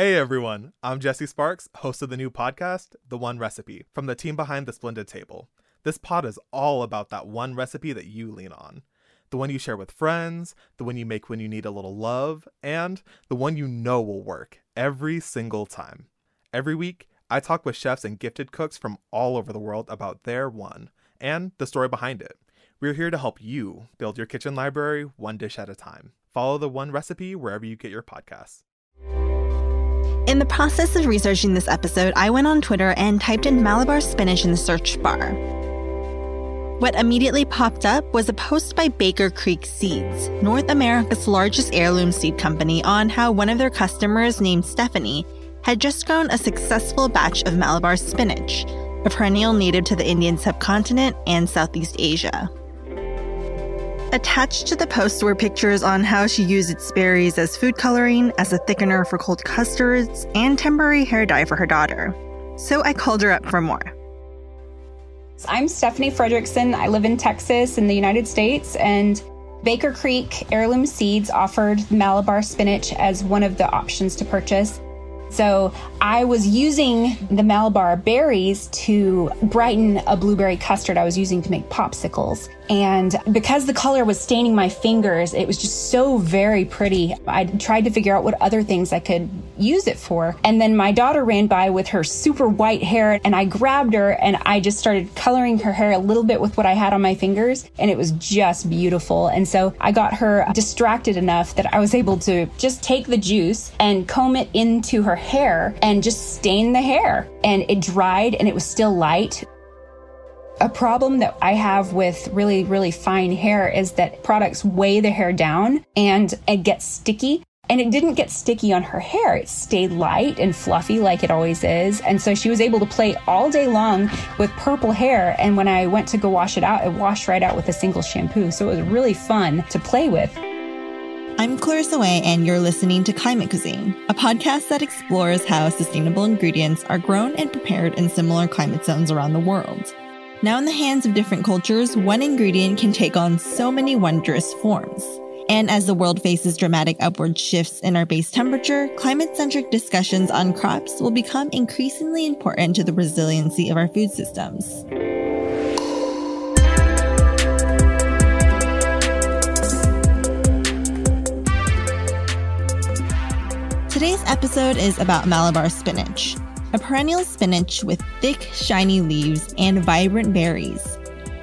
Hey everyone, I'm Jesse Sparks, host of the new podcast, The One Recipe, from the team behind The Splendid Table. This pod is all about that one recipe that you lean on. The one you share with friends, the one you make when you need a little love, and the one you know will work every single time. Every week, I talk with chefs and gifted cooks from all over the world about their one and the story behind it. We're here to help you build your kitchen library one dish at a time. Follow the one recipe wherever you get your podcasts. In the process of researching this episode, I went on Twitter and typed in Malabar spinach in the search bar. What immediately popped up was a post by Baker Creek Seeds, North America's largest heirloom seed company, on how one of their customers, named Stephanie, had just grown a successful batch of Malabar spinach, a perennial native to the Indian subcontinent and Southeast Asia. Attached to the post were pictures on how she used its berries as food coloring, as a thickener for cold custards, and temporary hair dye for her daughter. So I called her up for more. I'm Stephanie Fredrickson. I live in Texas in the United States, and Baker Creek Heirloom Seeds offered Malabar spinach as one of the options to purchase. So I was using the Malabar berries to brighten a blueberry custard I was using to make popsicles. And because the color was staining my fingers, it was just so very pretty. I tried to figure out what other things I could use it for. And then my daughter ran by with her super white hair and I grabbed her and I just started coloring her hair a little bit with what I had on my fingers. And it was just beautiful. And so I got her distracted enough that I was able to just take the juice and comb it into her hair and just stain the hair. And it dried and it was still light a problem that I have with really, really fine hair is that products weigh the hair down and it gets sticky. And it didn't get sticky on her hair. It stayed light and fluffy like it always is. And so she was able to play all day long with purple hair. And when I went to go wash it out, it washed right out with a single shampoo. So it was really fun to play with. I'm Clarissa Wei, and you're listening to Climate Cuisine, a podcast that explores how sustainable ingredients are grown and prepared in similar climate zones around the world. Now, in the hands of different cultures, one ingredient can take on so many wondrous forms. And as the world faces dramatic upward shifts in our base temperature, climate centric discussions on crops will become increasingly important to the resiliency of our food systems. Episode is about Malabar spinach, a perennial spinach with thick, shiny leaves and vibrant berries.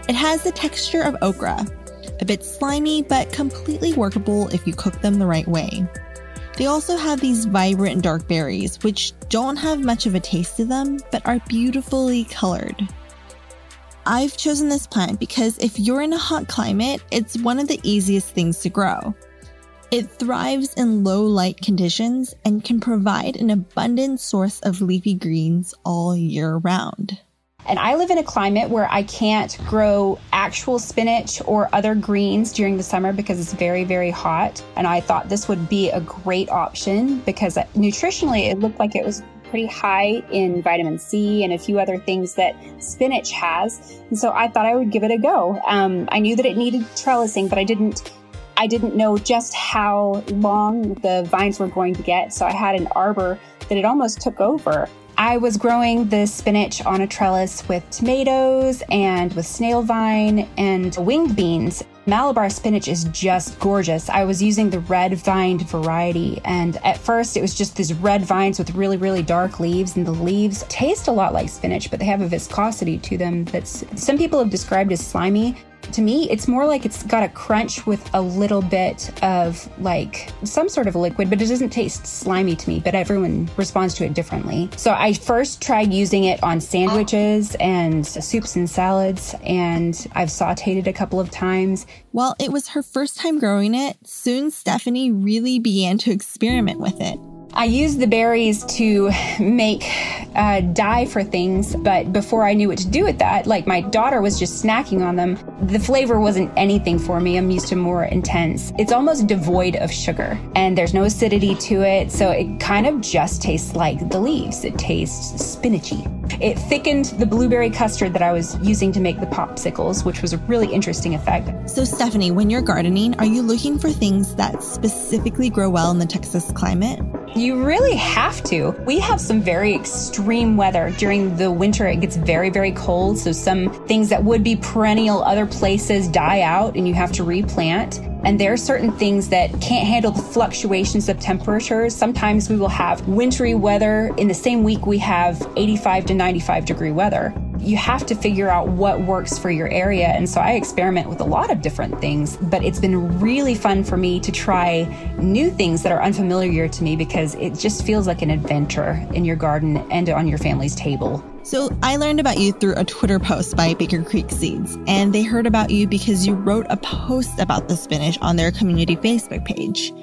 It has the texture of okra, a bit slimy but completely workable if you cook them the right way. They also have these vibrant dark berries, which don't have much of a taste to them but are beautifully colored. I've chosen this plant because if you're in a hot climate, it's one of the easiest things to grow. It thrives in low light conditions and can provide an abundant source of leafy greens all year round. And I live in a climate where I can't grow actual spinach or other greens during the summer because it's very, very hot. And I thought this would be a great option because nutritionally it looked like it was pretty high in vitamin C and a few other things that spinach has. And so I thought I would give it a go. Um, I knew that it needed trellising, but I didn't I didn't know just how long the vines were going to get, so I had an arbor that it almost took over. I was growing the spinach on a trellis with tomatoes and with snail vine and winged beans. Malabar spinach is just gorgeous. I was using the red vined variety, and at first it was just these red vines with really, really dark leaves, and the leaves taste a lot like spinach, but they have a viscosity to them that's some people have described as slimy to me, it's more like it's got a crunch with a little bit of like some sort of liquid, but it doesn't taste slimy to me. But everyone responds to it differently. So I first tried using it on sandwiches and soups and salads, and I've sauteed it a couple of times. While it was her first time growing it, soon Stephanie really began to experiment with it. I used the berries to make uh, dye for things, but before I knew what to do with that, like my daughter was just snacking on them, the flavor wasn't anything for me. I'm used to more intense. It's almost devoid of sugar, and there's no acidity to it, so it kind of just tastes like the leaves. It tastes spinachy. It thickened the blueberry custard that I was using to make the popsicles, which was a really interesting effect. So, Stephanie, when you're gardening, are you looking for things that specifically grow well in the Texas climate? You really have to. We have some very extreme weather. During the winter, it gets very, very cold. So some things that would be perennial other places die out and you have to replant. And there are certain things that can't handle the fluctuations of temperatures. Sometimes we will have wintry weather. In the same week, we have 85 to 95 degree weather you have to figure out what works for your area. And so I experiment with a lot of different things, but it's been really fun for me to try new things that are unfamiliar to me because it just feels like an adventure in your garden and on your family's table. So I learned about you through a Twitter post by Baker Creek Seeds, and they heard about you because you wrote a post about the spinach on their community Facebook page,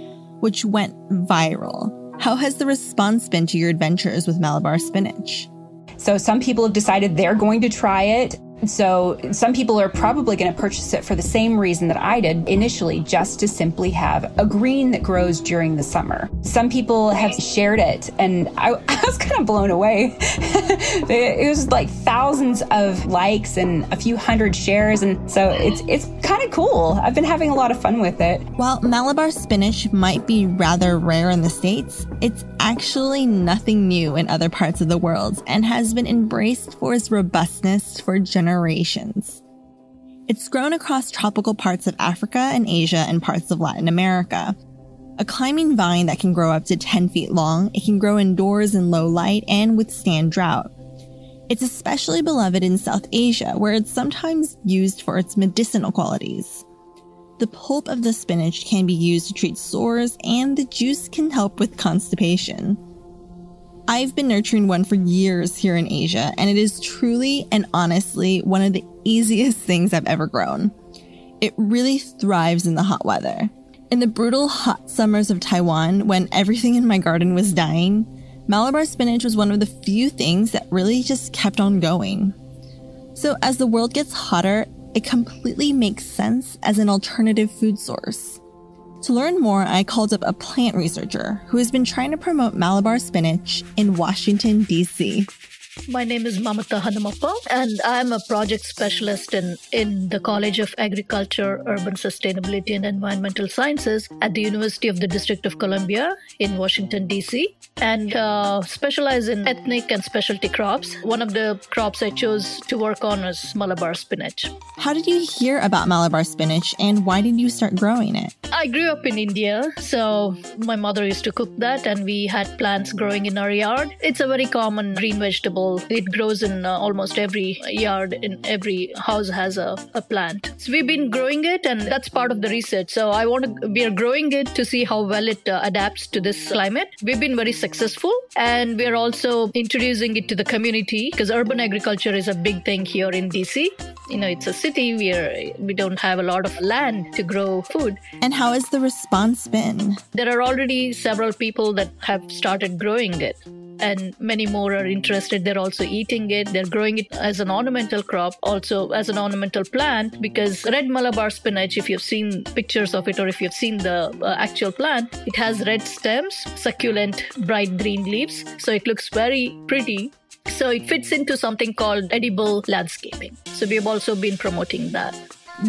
which went viral. How has the response been to your adventures with Malabar spinach? So some people have decided they're going to try it. So some people are probably going to purchase it for the same reason that I did initially, just to simply have a green that grows during the summer. Some people have shared it, and I, I was kind of blown away. it was like thousands of likes and a few hundred shares, and so it's it's kind of cool. I've been having a lot of fun with it. While Malabar spinach might be rather rare in the states, it's actually nothing new in other parts of the world and has been embraced for its robustness for generations generations. It's grown across tropical parts of Africa and Asia and parts of Latin America. A climbing vine that can grow up to 10 feet long, it can grow indoors in low light and withstand drought. It's especially beloved in South Asia, where it's sometimes used for its medicinal qualities. The pulp of the spinach can be used to treat sores, and the juice can help with constipation. I've been nurturing one for years here in Asia, and it is truly and honestly one of the easiest things I've ever grown. It really thrives in the hot weather. In the brutal hot summers of Taiwan, when everything in my garden was dying, Malabar spinach was one of the few things that really just kept on going. So, as the world gets hotter, it completely makes sense as an alternative food source. To learn more, I called up a plant researcher who has been trying to promote Malabar spinach in Washington, D.C. My name is Mamata Hanumappa, and I'm a project specialist in, in the College of Agriculture, Urban Sustainability, and Environmental Sciences at the University of the District of Columbia in Washington, D.C., and uh, specialize in ethnic and specialty crops. One of the crops I chose to work on was Malabar spinach. How did you hear about Malabar spinach, and why did you start growing it? I grew up in India, so my mother used to cook that, and we had plants growing in our yard. It's a very common green vegetable it grows in uh, almost every yard, in every house has a, a plant. So we've been growing it, and that's part of the research. So I want to, we are growing it to see how well it uh, adapts to this climate. We've been very successful, and we are also introducing it to the community because urban agriculture is a big thing here in DC. You know, it's a city where we don't have a lot of land to grow food. And how has the response been? There are already several people that have started growing it and many more are interested. They're also eating it. They're growing it as an ornamental crop, also as an ornamental plant, because red Malabar spinach, if you've seen pictures of it or if you've seen the uh, actual plant, it has red stems, succulent, bright green leaves. So it looks very pretty. So it fits into something called edible landscaping. So we've also been promoting that.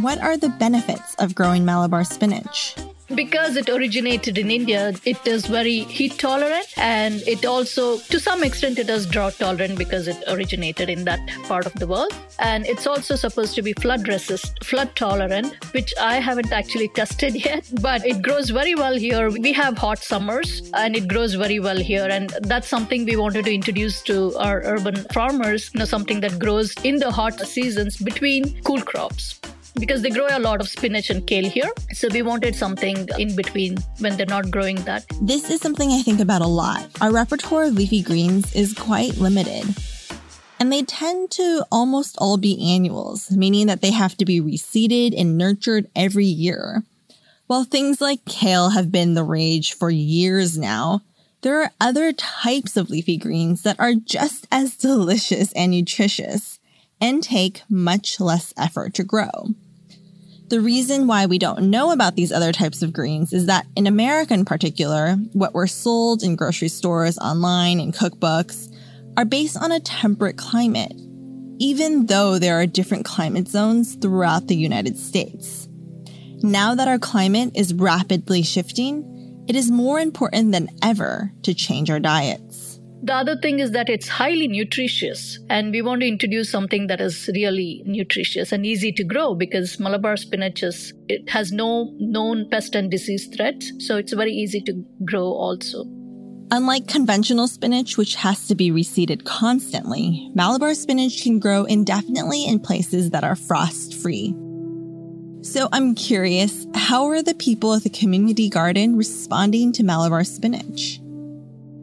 What are the benefits of growing Malabar spinach? Because it originated in India, it is very heat tolerant and it also, to some extent, it is drought tolerant because it originated in that part of the world. And it's also supposed to be flood resist, flood tolerant, which I haven't actually tested yet, but it grows very well here. We have hot summers and it grows very well here. And that's something we wanted to introduce to our urban farmers, you know, something that grows in the hot seasons between cool crops because they grow a lot of spinach and kale here. So we wanted something in between when they're not growing that. This is something I think about a lot. Our repertoire of leafy greens is quite limited. And they tend to almost all be annuals, meaning that they have to be reseeded and nurtured every year. While things like kale have been the rage for years now, there are other types of leafy greens that are just as delicious and nutritious and take much less effort to grow. The reason why we don't know about these other types of greens is that in America in particular, what were sold in grocery stores, online, and cookbooks are based on a temperate climate, even though there are different climate zones throughout the United States. Now that our climate is rapidly shifting, it is more important than ever to change our diets. The other thing is that it's highly nutritious, and we want to introduce something that is really nutritious and easy to grow because Malabar spinach is, it has no known pest and disease threats, so it's very easy to grow also. Unlike conventional spinach, which has to be reseeded constantly, Malabar spinach can grow indefinitely in places that are frost free. So I'm curious, how are the people at the community garden responding to Malabar spinach?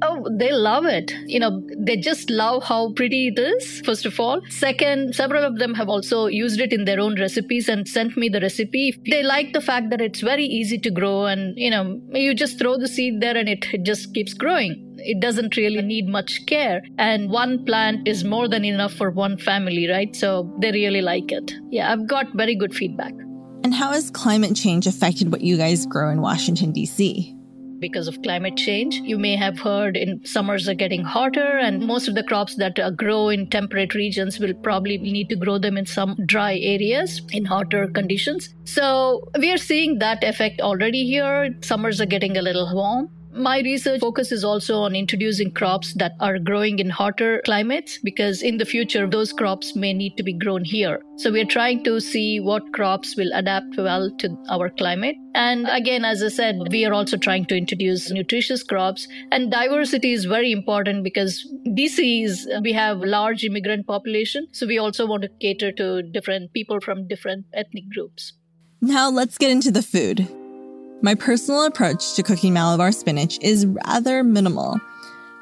Oh, they love it. You know, they just love how pretty it is, first of all. Second, several of them have also used it in their own recipes and sent me the recipe. They like the fact that it's very easy to grow and, you know, you just throw the seed there and it, it just keeps growing. It doesn't really need much care. And one plant is more than enough for one family, right? So they really like it. Yeah, I've got very good feedback. And how has climate change affected what you guys grow in Washington, D.C.? Because of climate change. You may have heard in summers are getting hotter, and most of the crops that grow in temperate regions will probably need to grow them in some dry areas in hotter conditions. So we are seeing that effect already here. Summers are getting a little warm. My research focuses also on introducing crops that are growing in hotter climates because in the future those crops may need to be grown here. So we're trying to see what crops will adapt well to our climate. And again, as I said, we are also trying to introduce nutritious crops and diversity is very important because DC is, we have large immigrant population. So we also want to cater to different people from different ethnic groups. Now let's get into the food. My personal approach to cooking Malabar spinach is rather minimal.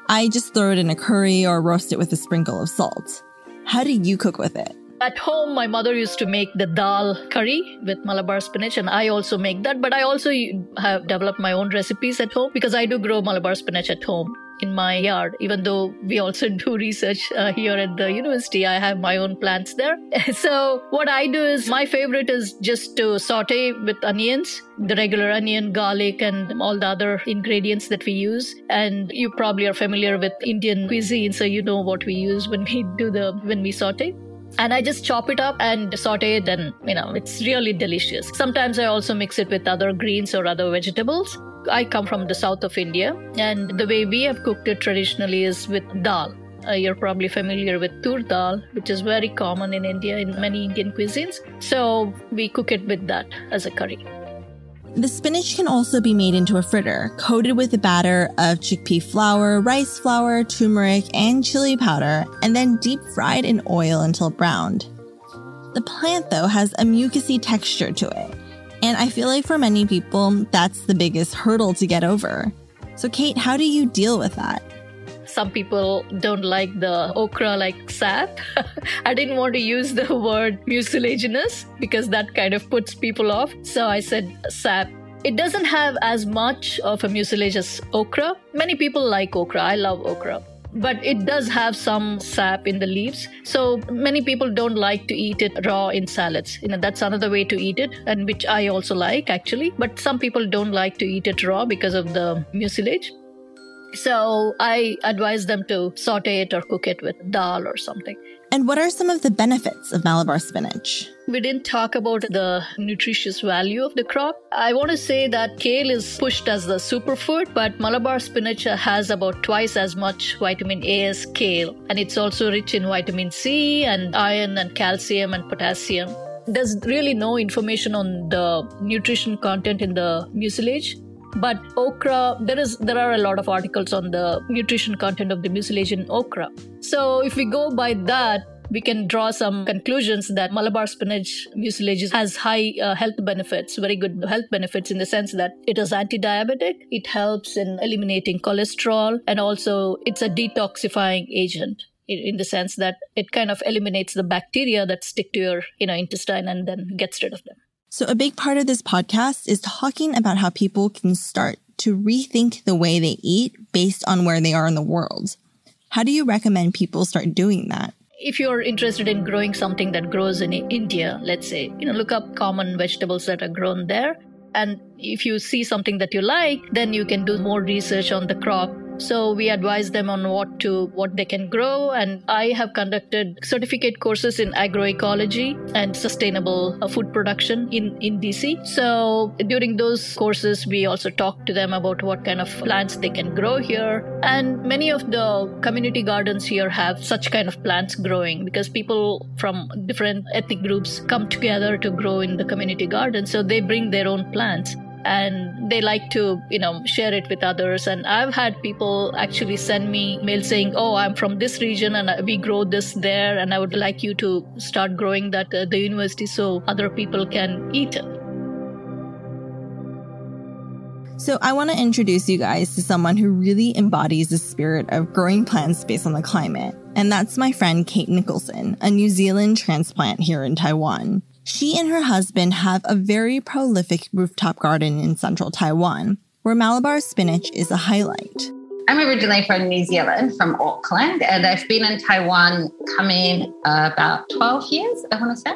I just throw it in a curry or roast it with a sprinkle of salt. How do you cook with it? At home, my mother used to make the dal curry with Malabar spinach, and I also make that. But I also have developed my own recipes at home because I do grow Malabar spinach at home in my yard. Even though we also do research uh, here at the university, I have my own plants there. so what I do is my favorite is just to saute with onions, the regular onion, garlic, and all the other ingredients that we use. And you probably are familiar with Indian cuisine, so you know what we use when we do the when we saute and I just chop it up and saute it, and you know, it's really delicious. Sometimes I also mix it with other greens or other vegetables. I come from the south of India, and the way we have cooked it traditionally is with dal. Uh, you're probably familiar with tur dal, which is very common in India in many Indian cuisines. So we cook it with that as a curry. The spinach can also be made into a fritter, coated with a batter of chickpea flour, rice flour, turmeric, and chili powder, and then deep fried in oil until browned. The plant, though, has a mucousy texture to it, and I feel like for many people, that's the biggest hurdle to get over. So, Kate, how do you deal with that? Some people don't like the okra like sap. I didn't want to use the word mucilaginous because that kind of puts people off. So I said sap. It doesn't have as much of a mucilage as okra. Many people like okra. I love okra but it does have some sap in the leaves. So many people don't like to eat it raw in salads. You know, that's another way to eat it, and which I also like actually. But some people don't like to eat it raw because of the mucilage. So I advise them to saute it or cook it with dal or something. And what are some of the benefits of Malabar spinach? We didn't talk about the nutritious value of the crop. I want to say that kale is pushed as the superfood, but Malabar spinach has about twice as much vitamin A as kale. And it's also rich in vitamin C and iron and calcium and potassium. There's really no information on the nutrition content in the mucilage but okra, there is there are a lot of articles on the nutrition content of the mucilage in okra. So if we go by that, we can draw some conclusions that Malabar spinach mucilage has high uh, health benefits, very good health benefits in the sense that it is anti-diabetic, it helps in eliminating cholesterol, and also it's a detoxifying agent in the sense that it kind of eliminates the bacteria that stick to your you know intestine and then gets rid of them. So, a big part of this podcast is talking about how people can start to rethink the way they eat based on where they are in the world. How do you recommend people start doing that? If you're interested in growing something that grows in India, let's say, you know, look up common vegetables that are grown there. And if you see something that you like, then you can do more research on the crop So we advise them on what to what they can grow. And I have conducted certificate courses in agroecology and sustainable uh, food production in in DC. So during those courses we also talk to them about what kind of plants they can grow here. And many of the community gardens here have such kind of plants growing because people from different ethnic groups come together to grow in the community garden. So they bring their own plants and they like to you know share it with others and i've had people actually send me mail saying oh i'm from this region and uh, we grow this there and i would like you to start growing that at the university so other people can eat it so, I want to introduce you guys to someone who really embodies the spirit of growing plants based on the climate. And that's my friend Kate Nicholson, a New Zealand transplant here in Taiwan. She and her husband have a very prolific rooftop garden in central Taiwan, where Malabar spinach is a highlight. I'm originally from New Zealand, from Auckland, and I've been in Taiwan coming uh, about 12 years, I want to say.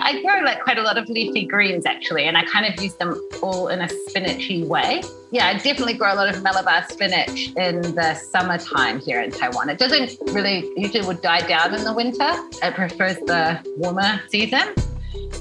I grow like quite a lot of leafy greens actually, and I kind of use them all in a spinachy way. Yeah, I definitely grow a lot of Malabar spinach in the summertime here in Taiwan. It doesn't really usually would die down in the winter. It prefers the warmer season.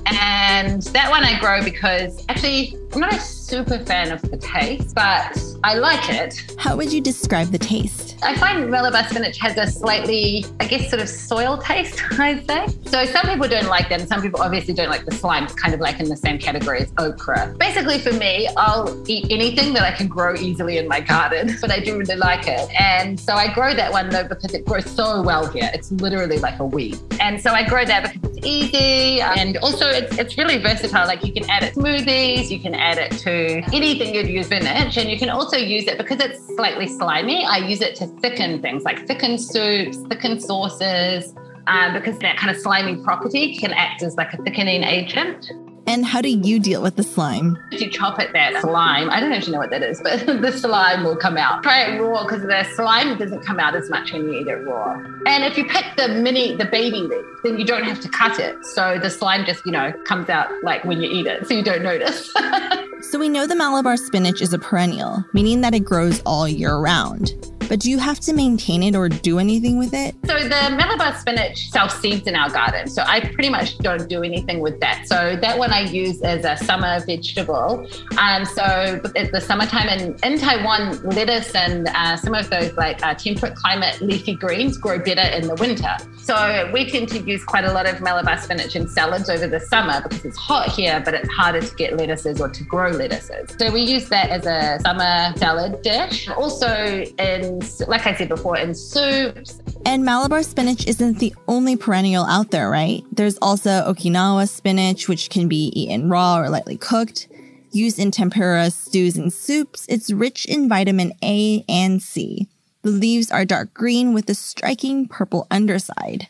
And that one I grow because actually I'm not a super fan of the taste, but I like it. How would you describe the taste? I find Malabar spinach has a slightly, I guess, sort of soil taste, I'd say. So some people don't like that, and some people obviously don't like the slime, it's kind of like in the same category as okra. Basically, for me, I'll eat anything that I can grow easily in my garden, but I do really like it. And so I grow that one though because it grows so well here. It's literally like a weed. And so I grow that because easy and also it's, it's really versatile. Like you can add it smoothies, you can add it to anything you'd use spinach. And you can also use it because it's slightly slimy. I use it to thicken things like thicken soups, thicken sauces, um, because that kind of slimy property can act as like a thickening agent. And how do you deal with the slime? If you chop it, that slime, I don't you know what that is, but the slime will come out. Try it raw because the slime doesn't come out as much when you eat it raw. And if you pick the mini, the baby leaf, then you don't have to cut it. So the slime just, you know, comes out like when you eat it, so you don't notice. so we know the Malabar spinach is a perennial, meaning that it grows all year round but do you have to maintain it or do anything with it? So the Malabar spinach self seeds in our garden. So I pretty much don't do anything with that. So that one I use as a summer vegetable. Um, so it's the summertime in, in Taiwan, lettuce and uh, some of those like uh, temperate climate leafy greens grow better in the winter. So we tend to use quite a lot of Malabar spinach in salads over the summer because it's hot here, but it's harder to get lettuces or to grow lettuces. So we use that as a summer salad dish. Also in like I said before, in soups. And Malabar spinach isn't the only perennial out there, right? There's also Okinawa spinach, which can be eaten raw or lightly cooked. Used in tempura, stews, and soups, it's rich in vitamin A and C. The leaves are dark green with a striking purple underside.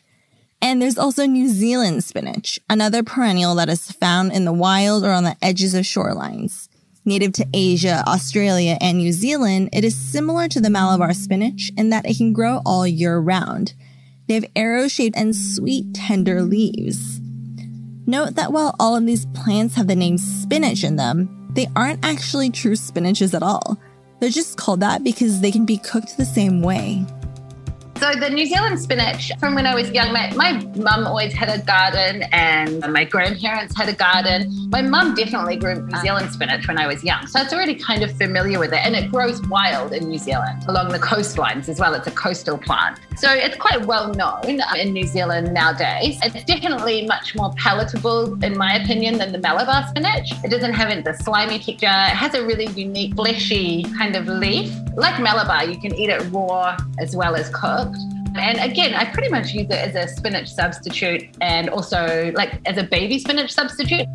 And there's also New Zealand spinach, another perennial that is found in the wild or on the edges of shorelines. Native to Asia, Australia, and New Zealand, it is similar to the Malabar spinach in that it can grow all year round. They have arrow shaped and sweet, tender leaves. Note that while all of these plants have the name spinach in them, they aren't actually true spinaches at all. They're just called that because they can be cooked the same way. So the New Zealand spinach, from when I was young, my, my mum always had a garden and my grandparents had a garden. My mum definitely grew New Zealand spinach when I was young. So it's already kind of familiar with it. And it grows wild in New Zealand along the coastlines as well. It's a coastal plant. So it's quite well known in New Zealand nowadays. It's definitely much more palatable, in my opinion, than the Malabar spinach. It doesn't have the slimy texture. It has a really unique, fleshy kind of leaf. Like Malabar, you can eat it raw as well as cooked. And again, I pretty much use it as a spinach substitute and also like as a baby spinach substitute.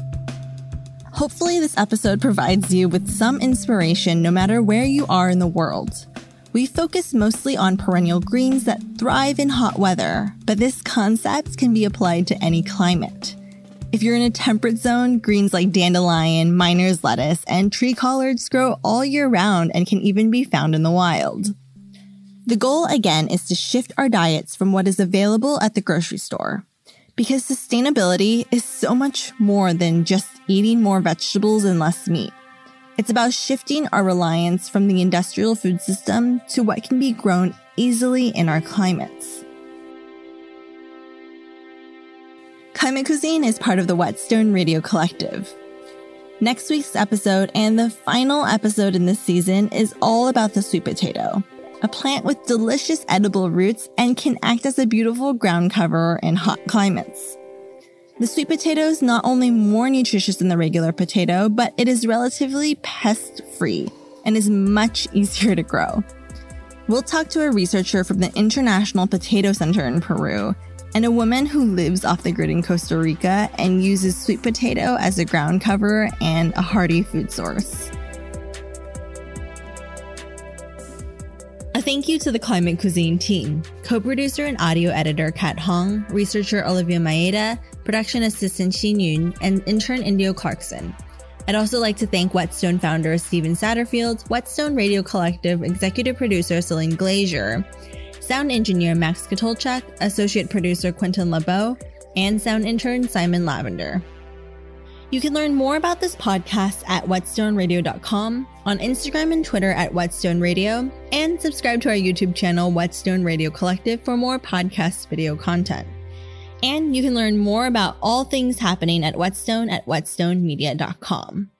Hopefully, this episode provides you with some inspiration no matter where you are in the world. We focus mostly on perennial greens that thrive in hot weather, but this concept can be applied to any climate. If you're in a temperate zone, greens like dandelion, miner's lettuce, and tree collards grow all year round and can even be found in the wild. The goal again is to shift our diets from what is available at the grocery store. Because sustainability is so much more than just eating more vegetables and less meat. It's about shifting our reliance from the industrial food system to what can be grown easily in our climates. Climate Cuisine is part of the Whetstone Radio Collective. Next week's episode and the final episode in this season is all about the sweet potato, a plant with delicious edible roots and can act as a beautiful ground cover in hot climates. The sweet potato is not only more nutritious than the regular potato, but it is relatively pest free and is much easier to grow. We'll talk to a researcher from the International Potato Center in Peru and a woman who lives off the grid in Costa Rica and uses sweet potato as a ground cover and a hearty food source. Thank you to the Climate Cuisine team, co-producer and audio editor Kat Hong, researcher Olivia Maeda, production assistant Xin Yun, and intern Indio Clarkson. I'd also like to thank Whetstone founder Stephen Satterfield, Whetstone Radio Collective executive producer Celine Glazier, sound engineer Max Katolchak, associate producer Quentin LeBeau, and sound intern Simon Lavender. You can learn more about this podcast at whetstoneradio.com, on Instagram and Twitter at Whetstone Radio, and subscribe to our YouTube channel, Whetstone Radio Collective, for more podcast video content. And you can learn more about all things happening at Whetstone at whetstonemedia.com.